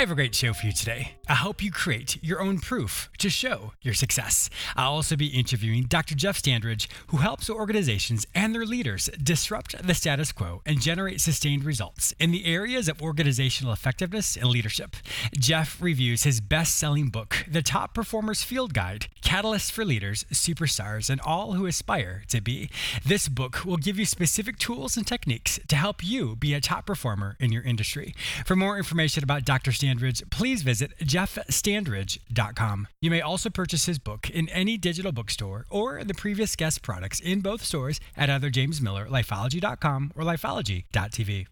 I have a great show for you today. I help you create your own proof to show your success. I'll also be interviewing Dr. Jeff Standridge, who helps organizations and their leaders disrupt the status quo and generate sustained results in the areas of organizational effectiveness and leadership. Jeff reviews his best selling book, The Top Performers Field Guide Catalysts for Leaders, Superstars, and All Who Aspire to Be. This book will give you specific tools and techniques to help you be a top performer in your industry. For more information about Dr. Standridge, please visit jeffstandridge.com. You may also purchase his book in any digital bookstore or the previous guest products in both stores at either James Miller, lifeology.com, or lifeology.tv.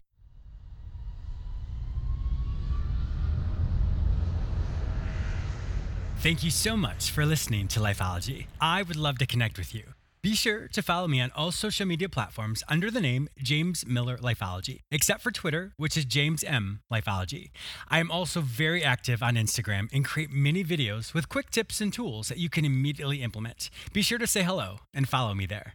Thank you so much for listening to Lifeology. I would love to connect with you. Be sure to follow me on all social media platforms under the name James Miller Lifeology, except for Twitter, which is James M Lifeology. I am also very active on Instagram and create mini videos with quick tips and tools that you can immediately implement. Be sure to say hello and follow me there.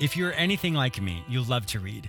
If you're anything like me, you love to read.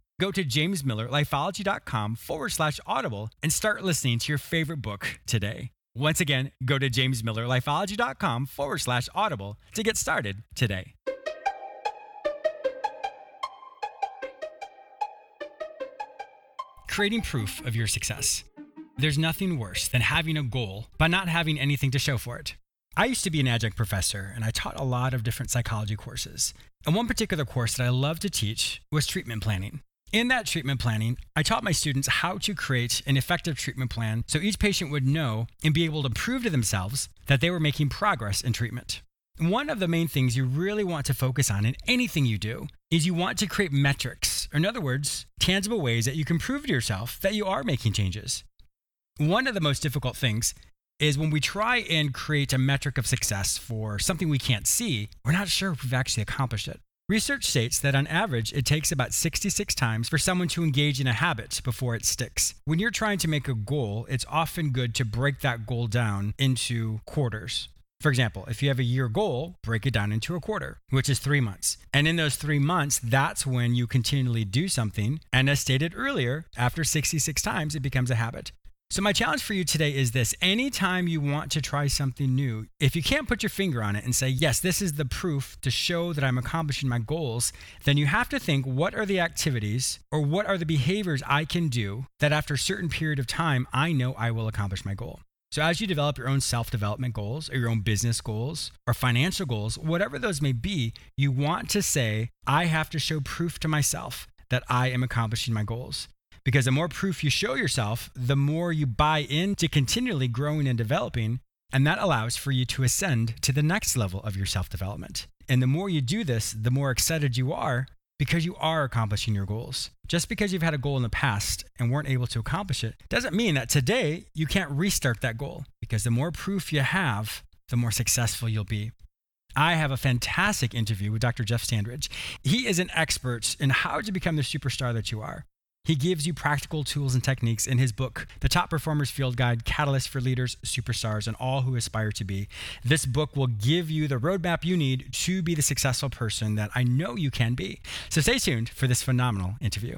Go to jamesmillerlifeology.com forward slash audible and start listening to your favorite book today. Once again, go to jamesmillerlifeology.com forward slash audible to get started today. Creating proof of your success. There's nothing worse than having a goal but not having anything to show for it. I used to be an adjunct professor and I taught a lot of different psychology courses. And one particular course that I loved to teach was treatment planning. In that treatment planning, I taught my students how to create an effective treatment plan so each patient would know and be able to prove to themselves that they were making progress in treatment. One of the main things you really want to focus on in anything you do is you want to create metrics, or in other words, tangible ways that you can prove to yourself that you are making changes. One of the most difficult things is when we try and create a metric of success for something we can't see, we're not sure if we've actually accomplished it. Research states that on average, it takes about 66 times for someone to engage in a habit before it sticks. When you're trying to make a goal, it's often good to break that goal down into quarters. For example, if you have a year goal, break it down into a quarter, which is three months. And in those three months, that's when you continually do something. And as stated earlier, after 66 times, it becomes a habit. So, my challenge for you today is this anytime you want to try something new, if you can't put your finger on it and say, yes, this is the proof to show that I'm accomplishing my goals, then you have to think what are the activities or what are the behaviors I can do that after a certain period of time, I know I will accomplish my goal. So, as you develop your own self development goals or your own business goals or financial goals, whatever those may be, you want to say, I have to show proof to myself that I am accomplishing my goals. Because the more proof you show yourself, the more you buy into continually growing and developing. And that allows for you to ascend to the next level of your self development. And the more you do this, the more excited you are because you are accomplishing your goals. Just because you've had a goal in the past and weren't able to accomplish it doesn't mean that today you can't restart that goal because the more proof you have, the more successful you'll be. I have a fantastic interview with Dr. Jeff Standridge. He is an expert in how to become the superstar that you are. He gives you practical tools and techniques in his book, The Top Performers Field Guide Catalyst for Leaders, Superstars, and All Who Aspire to Be. This book will give you the roadmap you need to be the successful person that I know you can be. So stay tuned for this phenomenal interview.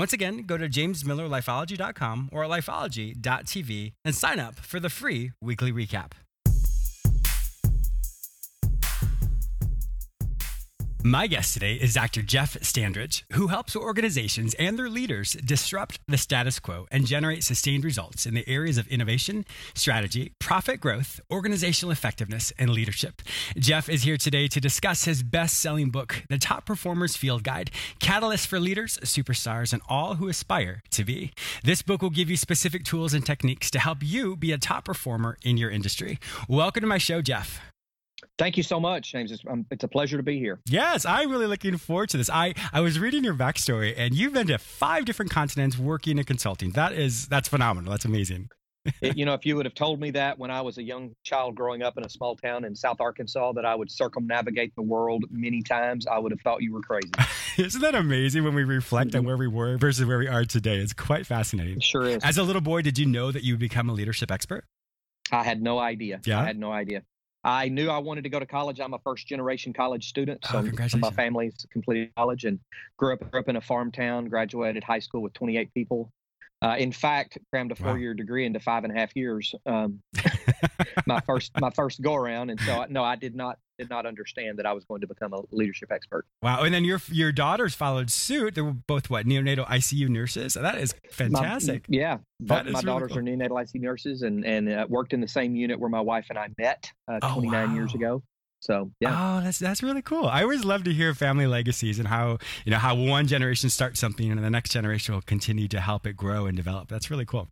Once again, go to jamesmillerlifeology.com or lifeology.tv and sign up for the free weekly recap. My guest today is Dr. Jeff Standridge, who helps organizations and their leaders disrupt the status quo and generate sustained results in the areas of innovation, strategy, profit growth, organizational effectiveness, and leadership. Jeff is here today to discuss his best selling book, The Top Performers Field Guide Catalyst for Leaders, Superstars, and All Who Aspire to Be. This book will give you specific tools and techniques to help you be a top performer in your industry. Welcome to my show, Jeff. Thank you so much, James. It's, um, it's, a pleasure to be here. Yes, I'm really looking forward to this. I, I was reading your backstory, and you've been to five different continents working in consulting. That is that's phenomenal. That's amazing. it, you know, if you would have told me that when I was a young child growing up in a small town in South Arkansas that I would circumnavigate the world many times, I would have thought you were crazy. Isn't that amazing when we reflect mm-hmm. on where we were versus where we are today? It's quite fascinating. It sure is. As a little boy, did you know that you would become a leadership expert? I had no idea. Yeah. I had no idea. I knew I wanted to go to college. I'm a first generation college student. Oh, so oh, my family's completed college and grew up, grew up in a farm town, graduated high school with 28 people. Uh, in fact, crammed a four-year wow. degree into five and a half years. Um, my first my first go around, and so no, I did not did not understand that I was going to become a leadership expert. Wow! And then your your daughters followed suit. They were both what neonatal ICU nurses. That is fantastic. My, yeah, both my really daughters cool. are neonatal ICU nurses, and and uh, worked in the same unit where my wife and I met uh, 29 oh, wow. years ago. So yeah. Oh, that's that's really cool. I always love to hear family legacies and how you know how one generation starts something and the next generation will continue to help it grow and develop. That's really cool.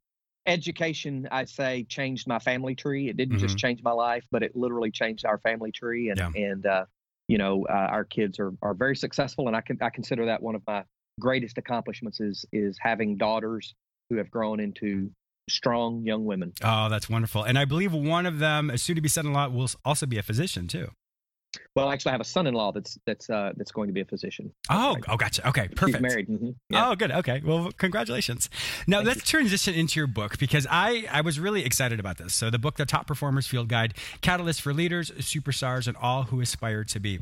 Education, I say, changed my family tree. It didn't mm-hmm. just change my life, but it literally changed our family tree. And yeah. and uh, you know, uh, our kids are are very successful, and I can I consider that one of my greatest accomplishments is is having daughters who have grown into strong young women. Oh, that's wonderful. And I believe one of them, a soon to be son in law, will also be a physician too. Well, actually, I have a son-in-law that's that's uh, that's going to be a physician. Oh, right. oh, gotcha. Okay, perfect. Married. Mm-hmm. Yeah. Oh, good. Okay, well, congratulations. Now Thank let's you. transition into your book because I I was really excited about this. So the book, The Top Performers Field Guide: Catalyst for Leaders, Superstars, and All Who Aspire to Be.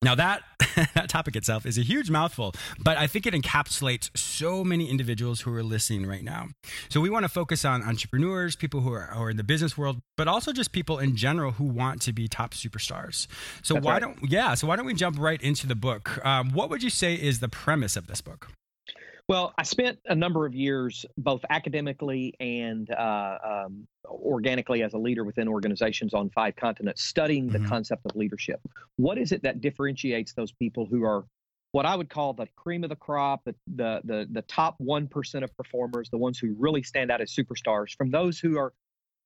Now that that topic itself is a huge mouthful, but I think it encapsulates so many individuals who are listening right now. So we want to focus on entrepreneurs, people who are, who are in the business world, but also just people in general who want to be top superstars. So That's why right. don't yeah? So why don't we jump right into the book? Um, what would you say is the premise of this book? Well, I spent a number of years, both academically and uh, um, organically as a leader within organizations on five continents, studying the mm-hmm. concept of leadership. What is it that differentiates those people who are what I would call the cream of the crop, the the the, the top one percent of performers, the ones who really stand out as superstars, from those who are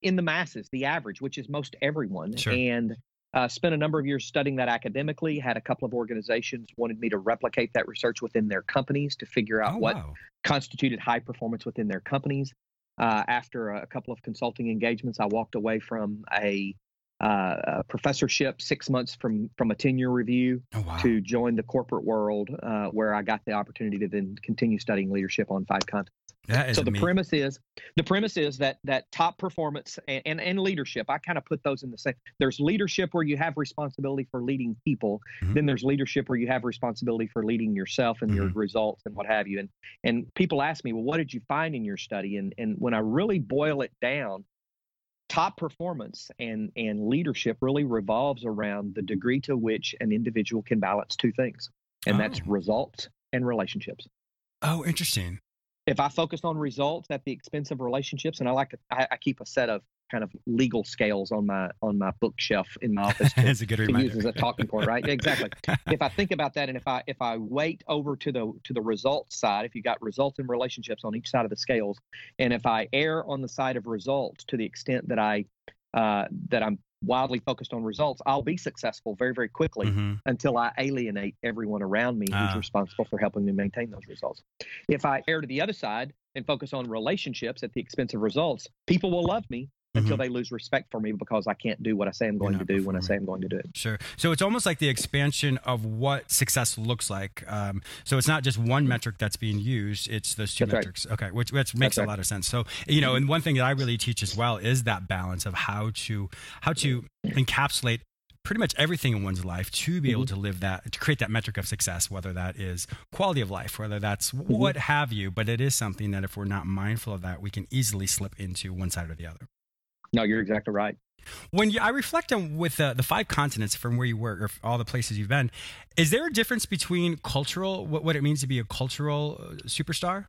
in the masses, the average, which is most everyone. Sure. And uh, spent a number of years studying that academically. Had a couple of organizations wanted me to replicate that research within their companies to figure out oh, what wow. constituted high performance within their companies. Uh, after a couple of consulting engagements, I walked away from a, uh, a professorship six months from from a tenure review oh, wow. to join the corporate world, uh, where I got the opportunity to then continue studying leadership on five continents so the amazing. premise is the premise is that that top performance and, and, and leadership i kind of put those in the same there's leadership where you have responsibility for leading people mm-hmm. then there's leadership where you have responsibility for leading yourself and mm-hmm. your results and what have you and and people ask me well what did you find in your study and and when i really boil it down top performance and and leadership really revolves around the degree to which an individual can balance two things and oh. that's results and relationships oh interesting if I focused on results at the expense of relationships, and I like to, I, I keep a set of kind of legal scales on my on my bookshelf in my office to, a good to use as a talking point, right? exactly. if I think about that, and if I if I wait over to the to the results side, if you got results and relationships on each side of the scales, and if I err on the side of results to the extent that I uh, that I'm wildly focused on results, I'll be successful very, very quickly mm-hmm. until I alienate everyone around me who's uh. responsible for helping me maintain those results. If I err to the other side, and focus on relationships at the expense of results, people will love me mm-hmm. until they lose respect for me because I can't do what I say I'm going to do when I say I'm going to do it. Sure. So it's almost like the expansion of what success looks like. Um, so it's not just one metric that's being used; it's those two that's metrics. Right. Okay, which, which makes a lot of sense. So you know, and one thing that I really teach as well is that balance of how to how to encapsulate pretty much everything in one's life to be mm-hmm. able to live that to create that metric of success whether that is quality of life whether that's mm-hmm. what have you but it is something that if we're not mindful of that we can easily slip into one side or the other no, you're exactly right. When you, I reflect on with the, the five continents from where you work or all the places you've been, is there a difference between cultural, what, what it means to be a cultural uh, superstar,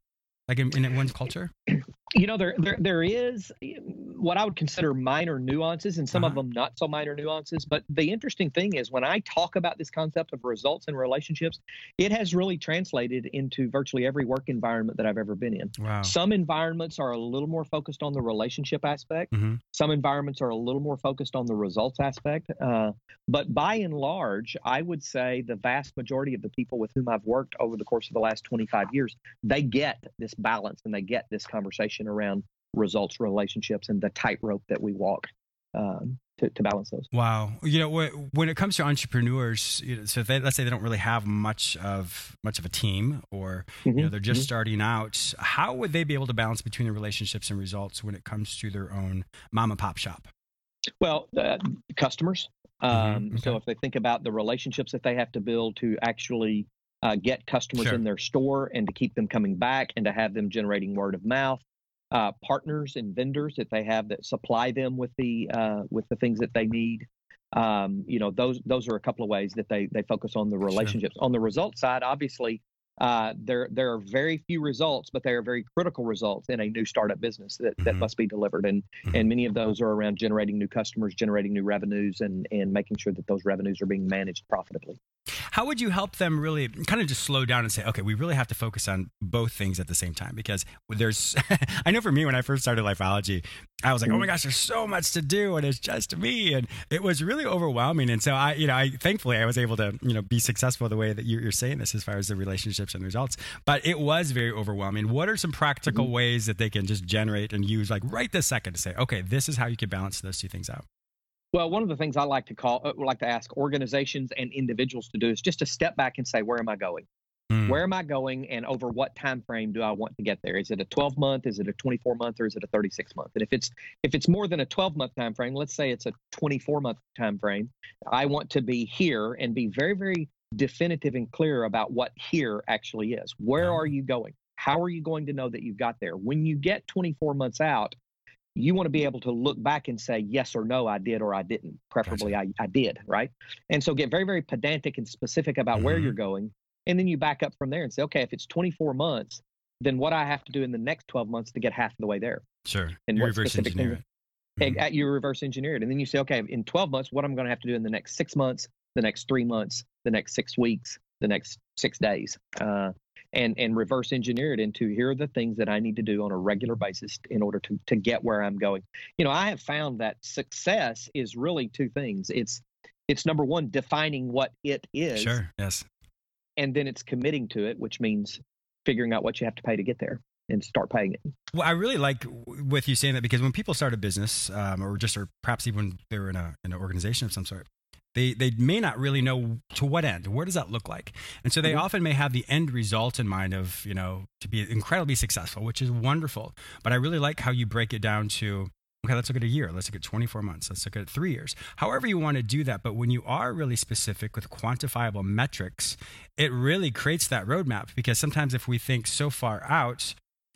like in, in one's culture? You know, there, there there is what I would consider minor nuances, and some uh-huh. of them not so minor nuances. But the interesting thing is, when I talk about this concept of results and relationships, it has really translated into virtually every work environment that I've ever been in. Wow. Some environments are a little more focused on the relationship aspect. Mm-hmm. Some environments are a little more focused on the results aspect. Uh, but by and large, I would say the vast majority of the people with whom I've worked over the course of the last 25 years, they get this balance and they get this conversation conversation around results relationships and the tightrope that we walk um, to, to, balance those. Wow. You know, when it comes to entrepreneurs, you know, so they, let's say they don't really have much of much of a team, or mm-hmm. you know, they're just mm-hmm. starting out. How would they be able to balance between the relationships and results when it comes to their own mom and pop shop? Well, uh, customers. Mm-hmm. Um, okay. So if they think about the relationships that they have to build to actually uh, get customers sure. in their store and to keep them coming back and to have them generating word of mouth uh, partners and vendors that they have that supply them with the uh, with the things that they need. Um, you know, those those are a couple of ways that they they focus on the relationships. Sure. On the result side, obviously, uh, there there are very few results, but they are very critical results in a new startup business that, mm-hmm. that must be delivered, and mm-hmm. and many of those are around generating new customers, generating new revenues, and and making sure that those revenues are being managed profitably. How would you help them really kind of just slow down and say, okay, we really have to focus on both things at the same time? Because there's, I know for me when I first started Lifeology, I was like, oh my mm-hmm. gosh, there's so much to do, and it's just me, and it was really overwhelming. And so I, you know, I thankfully I was able to, you know, be successful the way that you're saying this as far as the relationships and results. But it was very overwhelming. What are some practical mm-hmm. ways that they can just generate and use, like right this second, to say, okay, this is how you can balance those two things out? Well, one of the things I like to call, uh, like to ask organizations and individuals to do is just to step back and say, where am I going? Mm. Where am I going, and over what time frame do I want to get there? Is it a 12 month? Is it a 24 month? Or is it a 36 month? And if it's if it's more than a 12 month time frame, let's say it's a 24 month time frame, I want to be here and be very very definitive and clear about what here actually is. Where are you going? How are you going to know that you've got there? When you get 24 months out, you want to be able to look back and say yes or no i did or i didn't preferably gotcha. I, I did right and so get very very pedantic and specific about mm-hmm. where you're going and then you back up from there and say okay if it's 24 months then what i have to do in the next 12 months to get half of the way there sure and you reverse engineer things, mm-hmm. you reverse engineer it and then you say okay in 12 months what i'm going to have to do in the next six months the next three months, the next six weeks, the next six days, uh, and and reverse engineer it into here are the things that I need to do on a regular basis in order to to get where I'm going. You know, I have found that success is really two things. It's it's number one defining what it is. Sure. Yes. And then it's committing to it, which means figuring out what you have to pay to get there and start paying it. Well, I really like with you saying that because when people start a business, um, or just or perhaps even they're in a in an organization of some sort, they, they may not really know to what end. Where does that look like? And so they mm-hmm. often may have the end result in mind of, you know, to be incredibly successful, which is wonderful. But I really like how you break it down to, okay, let's look at a year. Let's look at 24 months. Let's look at three years. However, you want to do that. But when you are really specific with quantifiable metrics, it really creates that roadmap because sometimes if we think so far out,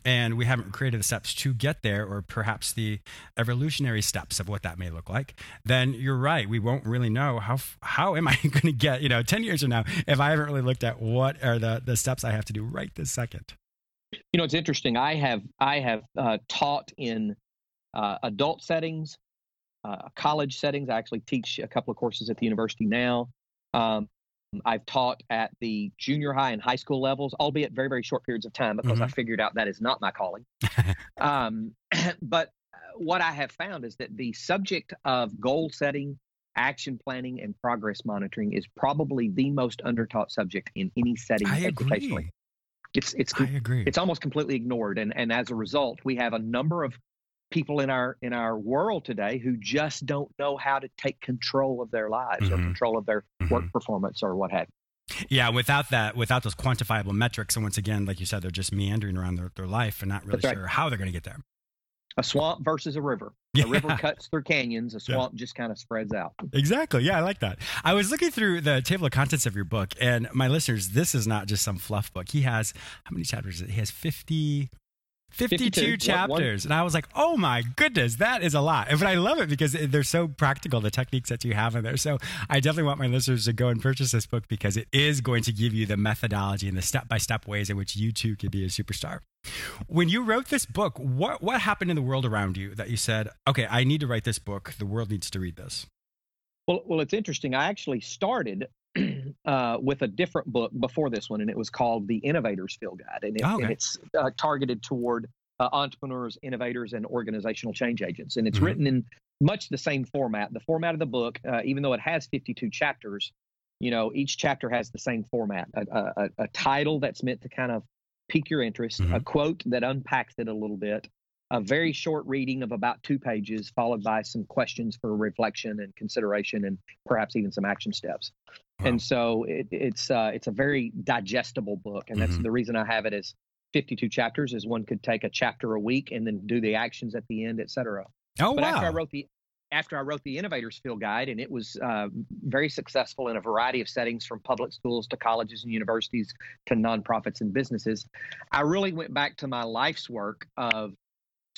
and we haven't created the steps to get there or perhaps the evolutionary steps of what that may look like then you're right. We won't really know how how am i going to get you know 10 years from now if i haven't really looked at what are the the steps i have to do right this second. You know it's interesting. I have i have uh, taught in uh, adult settings uh, college settings. I actually teach a couple of courses at the university now. Um, I've taught at the junior high and high school levels, albeit very, very short periods of time because mm-hmm. I figured out that is not my calling. um, but uh, what I have found is that the subject of goal setting, action planning, and progress monitoring is probably the most undertaught subject in any setting I educationally. Agree. It's it's I agree. It's almost completely ignored, and and as a result, we have a number of people in our in our world today who just don't know how to take control of their lives mm-hmm. or control of their mm-hmm. work performance or what have you. Yeah, without that, without those quantifiable metrics, and once again, like you said, they're just meandering around their, their life and not really That's sure how they're going to get there. A swamp versus a river. Yeah. A river cuts through canyons. A swamp yeah. just kind of spreads out. Exactly. Yeah, I like that. I was looking through the table of contents of your book, and my listeners, this is not just some fluff book. He has how many chapters? He has fifty 52, 52 chapters. One, one. And I was like, oh my goodness, that is a lot. But I love it because they're so practical, the techniques that you have in there. So I definitely want my listeners to go and purchase this book because it is going to give you the methodology and the step by step ways in which you too can be a superstar. When you wrote this book, what, what happened in the world around you that you said, okay, I need to write this book. The world needs to read this? Well, well, it's interesting. I actually started uh, with a different book before this one, and it was called The Innovators Field Guide, and, it, oh, okay. and it's uh, targeted toward uh, entrepreneurs, innovators, and organizational change agents. And it's mm-hmm. written in much the same format. The format of the book, uh, even though it has 52 chapters, you know, each chapter has the same format: a, a, a title that's meant to kind of pique your interest, mm-hmm. a quote that unpacks it a little bit, a very short reading of about two pages, followed by some questions for reflection and consideration, and perhaps even some action steps. Wow. And so it, it's uh, it's a very digestible book, and that's mm-hmm. the reason I have it as 52 chapters. Is one could take a chapter a week and then do the actions at the end, et cetera. Oh but wow! After I wrote the after I wrote the Innovators Field Guide, and it was uh, very successful in a variety of settings from public schools to colleges and universities to nonprofits and businesses, I really went back to my life's work of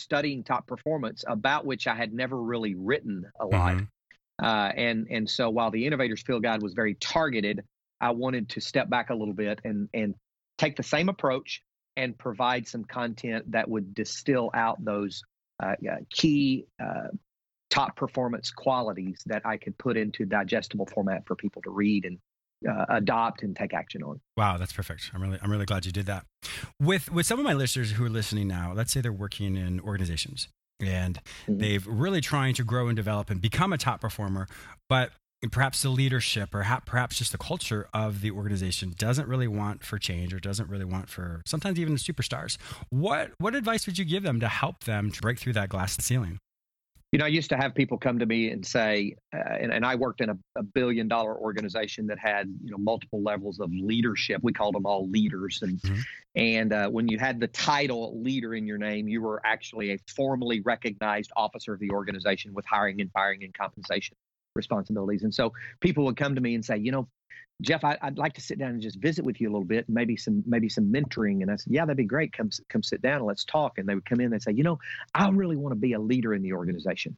studying top performance, about which I had never really written a lot. Mm-hmm. Uh, and and so while the Innovators Field Guide was very targeted, I wanted to step back a little bit and and take the same approach and provide some content that would distill out those uh, key uh, top performance qualities that I could put into digestible format for people to read and uh, adopt and take action on. Wow, that's perfect. I'm really I'm really glad you did that. With with some of my listeners who are listening now, let's say they're working in organizations and mm-hmm. they've really trying to grow and develop and become a top performer, but perhaps the leadership or ha- perhaps just the culture of the organization doesn't really want for change or doesn't really want for sometimes even the superstars. What what advice would you give them to help them to break through that glass ceiling? You know, I used to have people come to me and say, uh, and, and, I worked in a, a, billion dollar organization that had, you know, multiple levels of leadership. We called them all leaders. And, mm-hmm. and uh, when you had the title leader in your name, you were actually a formally recognized officer of the organization with hiring and firing and compensation responsibilities. And so people would come to me and say, you know, Jeff, I, would like to sit down and just visit with you a little bit, maybe some maybe some mentoring. And I said, yeah, that'd be great. Come come sit down and let's talk. And they would come in and say, you know, I really want to be a leader in the organization.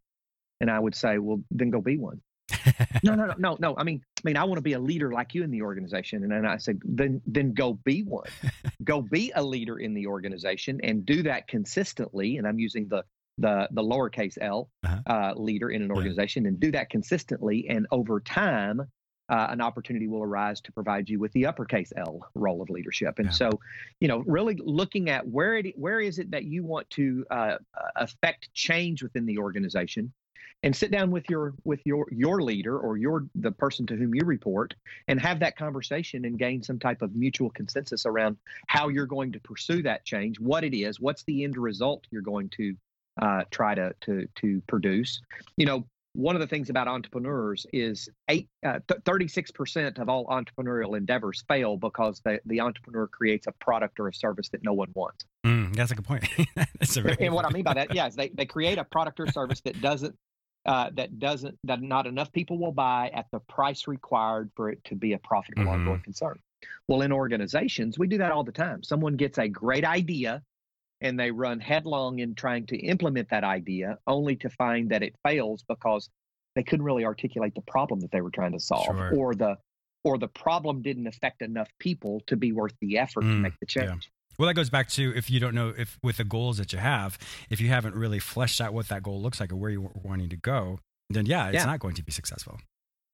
And I would say, well, then go be one. no, no, no, no, no. I mean, I mean, I want to be a leader like you in the organization. And then I said, then then go be one. go be a leader in the organization and do that consistently. And I'm using the the the lowercase l uh-huh. uh, leader in an organization yeah. and do that consistently. And over time, uh, an opportunity will arise to provide you with the uppercase L role of leadership. And yeah. so, you know, really looking at where it where is it that you want to uh, affect change within the organization, and sit down with your with your your leader or your the person to whom you report, and have that conversation and gain some type of mutual consensus around how you're going to pursue that change, what it is, what's the end result you're going to uh, try to to to produce. You know, one of the things about entrepreneurs is eight, uh, 36% of all entrepreneurial endeavors fail because the, the entrepreneur creates a product or a service that no one wants. Mm, that's a good point. that's a and what I mean by that, yeah, is they, they create a product or service that doesn't uh, that doesn't that not enough people will buy at the price required for it to be a profitable mm-hmm. ongoing concern. Well, in organizations, we do that all the time. Someone gets a great idea and they run headlong in trying to implement that idea only to find that it fails because they couldn't really articulate the problem that they were trying to solve sure. or the or the problem didn't affect enough people to be worth the effort mm, to make the change. Yeah. Well, that goes back to if you don't know if with the goals that you have, if you haven't really fleshed out what that goal looks like or where you're wanting to go, then yeah, it's yeah. not going to be successful.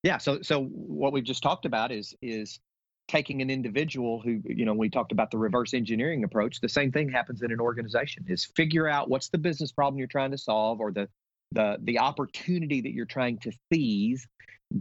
Yeah. So so what we've just talked about is is taking an individual who, you know, we talked about the reverse engineering approach, the same thing happens in an organization is figure out what's the business problem you're trying to solve or the the the opportunity that you're trying to seize,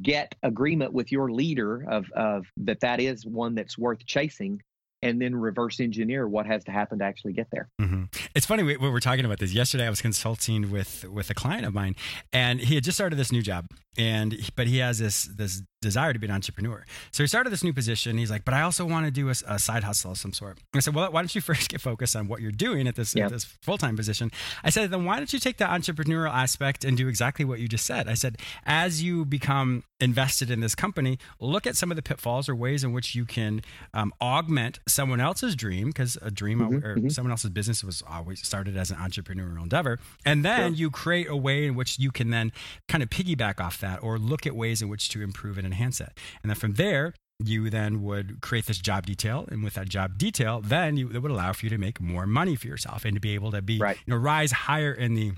get agreement with your leader of of that that is one that's worth chasing and then reverse engineer what has to happen to actually get there. Mm-hmm. It's funny we, we were talking about this yesterday. I was consulting with with a client of mine, and he had just started this new job, and but he has this this desire to be an entrepreneur. So he started this new position. He's like, but I also want to do a, a side hustle of some sort. And I said, well, why don't you first get focused on what you're doing at this yeah. this full time position? I said, then why don't you take the entrepreneurial aspect and do exactly what you just said? I said, as you become invested in this company, look at some of the pitfalls or ways in which you can um, augment someone else's dream, because a dream mm-hmm, or mm-hmm. someone else's business was always started as an entrepreneurial endeavor, and then sure. you create a way in which you can then kind of piggyback off that or look at ways in which to improve and enhance it, and then from there you then would create this job detail and with that job detail then you, it would allow for you to make more money for yourself and to be able to be right. you know rise higher in the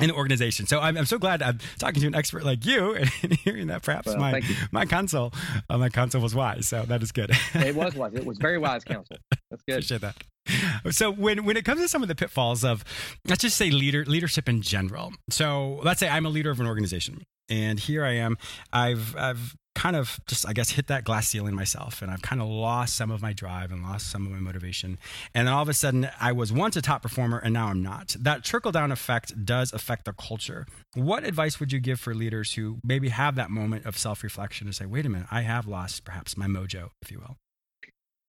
in the organization. So I'm, I'm so glad I'm talking to an expert like you and hearing that perhaps well, my my counsel uh, my counsel was wise. So that is good. it was wise. It was very wise counsel. That's good. Appreciate that. So when when it comes to some of the pitfalls of let's just say leader leadership in general. So let's say I'm a leader of an organization and here I am. I've I've kind of just, I guess, hit that glass ceiling myself. And I've kind of lost some of my drive and lost some of my motivation. And then all of a sudden, I was once a top performer and now I'm not. That trickle down effect does affect the culture. What advice would you give for leaders who maybe have that moment of self reflection and say, wait a minute, I have lost perhaps my mojo, if you will?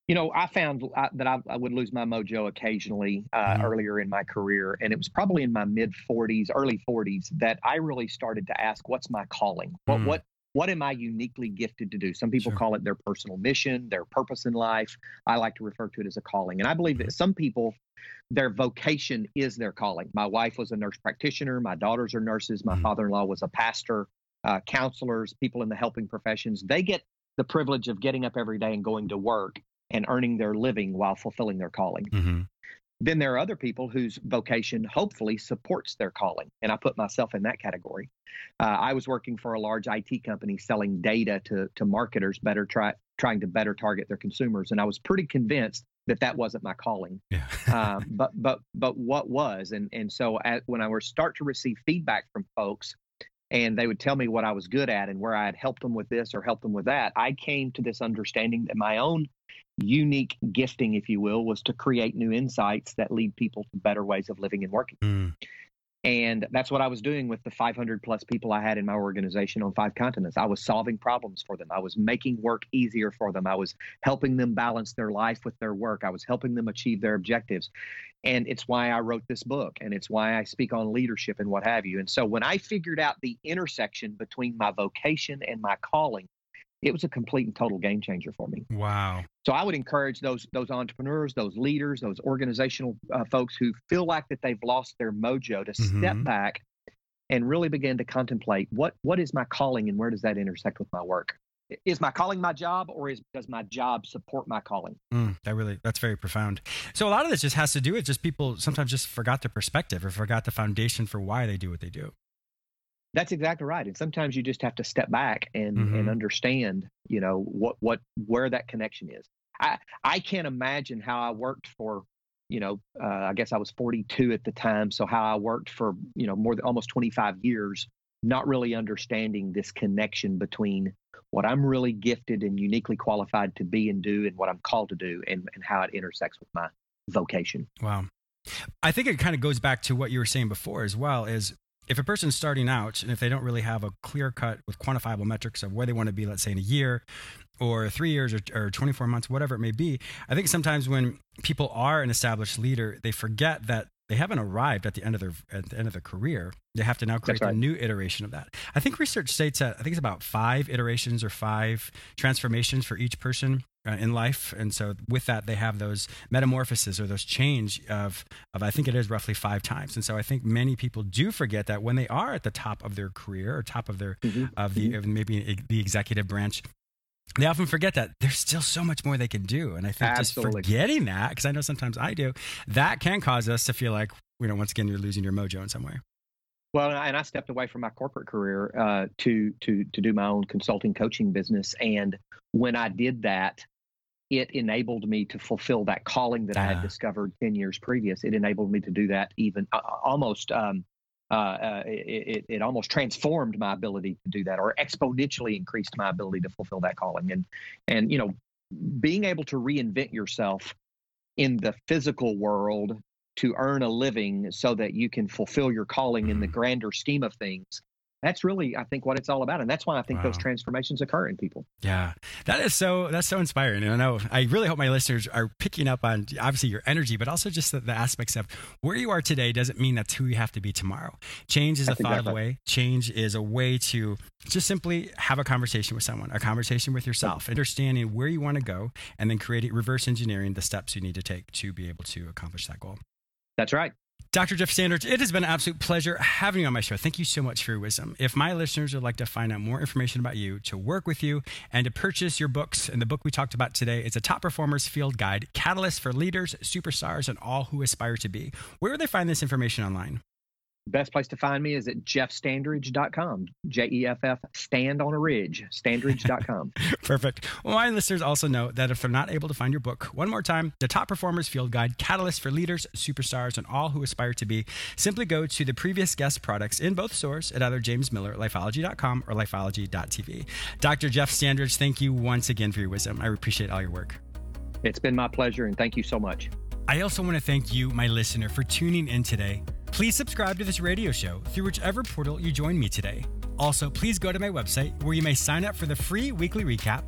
You know, I found uh, that I, I would lose my mojo occasionally uh, mm-hmm. earlier in my career. And it was probably in my mid 40s, early 40s, that I really started to ask, what's my calling? Mm. what, what am I uniquely gifted to do? Some people sure. call it their personal mission, their purpose in life. I like to refer to it as a calling. And I believe that some people, their vocation is their calling. My wife was a nurse practitioner. My daughters are nurses. My mm-hmm. father in law was a pastor, uh, counselors, people in the helping professions. They get the privilege of getting up every day and going to work and earning their living while fulfilling their calling. Mm-hmm. Then there are other people whose vocation hopefully supports their calling. And I put myself in that category. Uh, I was working for a large IT company selling data to, to marketers, better try, trying to better target their consumers. And I was pretty convinced that that wasn't my calling. Yeah. uh, but but but what was? And and so at, when I were start to receive feedback from folks, and they would tell me what I was good at and where I had helped them with this or helped them with that, I came to this understanding that my own unique gifting, if you will, was to create new insights that lead people to better ways of living and working. Mm. And that's what I was doing with the 500 plus people I had in my organization on five continents. I was solving problems for them. I was making work easier for them. I was helping them balance their life with their work. I was helping them achieve their objectives. And it's why I wrote this book and it's why I speak on leadership and what have you. And so when I figured out the intersection between my vocation and my calling, it was a complete and total game changer for me. Wow. So I would encourage those those entrepreneurs, those leaders, those organizational uh, folks who feel like that they've lost their mojo to mm-hmm. step back and really begin to contemplate what what is my calling and where does that intersect with my work? Is my calling my job, or is does my job support my calling? Mm, that really that's very profound. So a lot of this just has to do with just people sometimes just forgot the perspective or forgot the foundation for why they do what they do. That's exactly right. And sometimes you just have to step back and mm-hmm. and understand, you know, what what where that connection is. I I can't imagine how I worked for, you know, uh, I guess I was 42 at the time, so how I worked for, you know, more than almost 25 years, not really understanding this connection between what I'm really gifted and uniquely qualified to be and do, and what I'm called to do, and and how it intersects with my vocation. Wow. I think it kind of goes back to what you were saying before as well is if a person's starting out and if they don't really have a clear cut with quantifiable metrics of where they want to be, let's say in a year or three years or, or 24 months, whatever it may be, I think sometimes when people are an established leader, they forget that they haven't arrived at the end of their at the end of their career. They have to now create right. a new iteration of that. I think research states that I think it's about five iterations or five transformations for each person in life, and so with that they have those metamorphoses or those change of of I think it is roughly five times. And so I think many people do forget that when they are at the top of their career or top of their mm-hmm. of the mm-hmm. of maybe the executive branch, they often forget that there's still so much more they can do. And I think Absolutely. just forgetting that, because I know sometimes I do, that can cause us to feel like, you know, once again, you're losing your mojo in some way. Well, and I stepped away from my corporate career uh, to to to do my own consulting coaching business, and when I did that, it enabled me to fulfill that calling that I had discovered ten years previous. It enabled me to do that even uh, almost um, uh, uh, it, it almost transformed my ability to do that or exponentially increased my ability to fulfill that calling. And, and, you know, being able to reinvent yourself in the physical world to earn a living so that you can fulfill your calling in the mm-hmm. grander scheme of things that's really i think what it's all about and that's why i think wow. those transformations occur in people. Yeah. That is so that's so inspiring and i know i really hope my listeners are picking up on obviously your energy but also just the, the aspects of where you are today doesn't mean that's who you have to be tomorrow. Change is that's a thought exactly. of the way. Change is a way to just simply have a conversation with someone a conversation with yourself understanding where you want to go and then creating reverse engineering the steps you need to take to be able to accomplish that goal. That's right Dr. Jeff Standridge, it has been an absolute pleasure having you on my show. Thank you so much for your wisdom. If my listeners would like to find out more information about you, to work with you, and to purchase your books, and the book we talked about today is a Top Performers Field Guide, Catalyst for Leaders, Superstars, and All Who Aspire to Be. Where would they find this information online? Best place to find me is at jeffstandridge.com. J E F F, stand on a ridge, standridge.com. Perfect. Well, my listeners also know that if they're not able to find your book, one more time, the Top Performers Field Guide, Catalyst for Leaders, Superstars, and All Who Aspire to Be, simply go to the previous guest products in both stores at either James Miller, lifeology.com, or lifeology.tv. Dr. Jeff Standridge, thank you once again for your wisdom. I appreciate all your work. It's been my pleasure, and thank you so much. I also want to thank you, my listener, for tuning in today. Please subscribe to this radio show through whichever portal you join me today. Also, please go to my website where you may sign up for the free weekly recap,